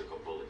took a bullet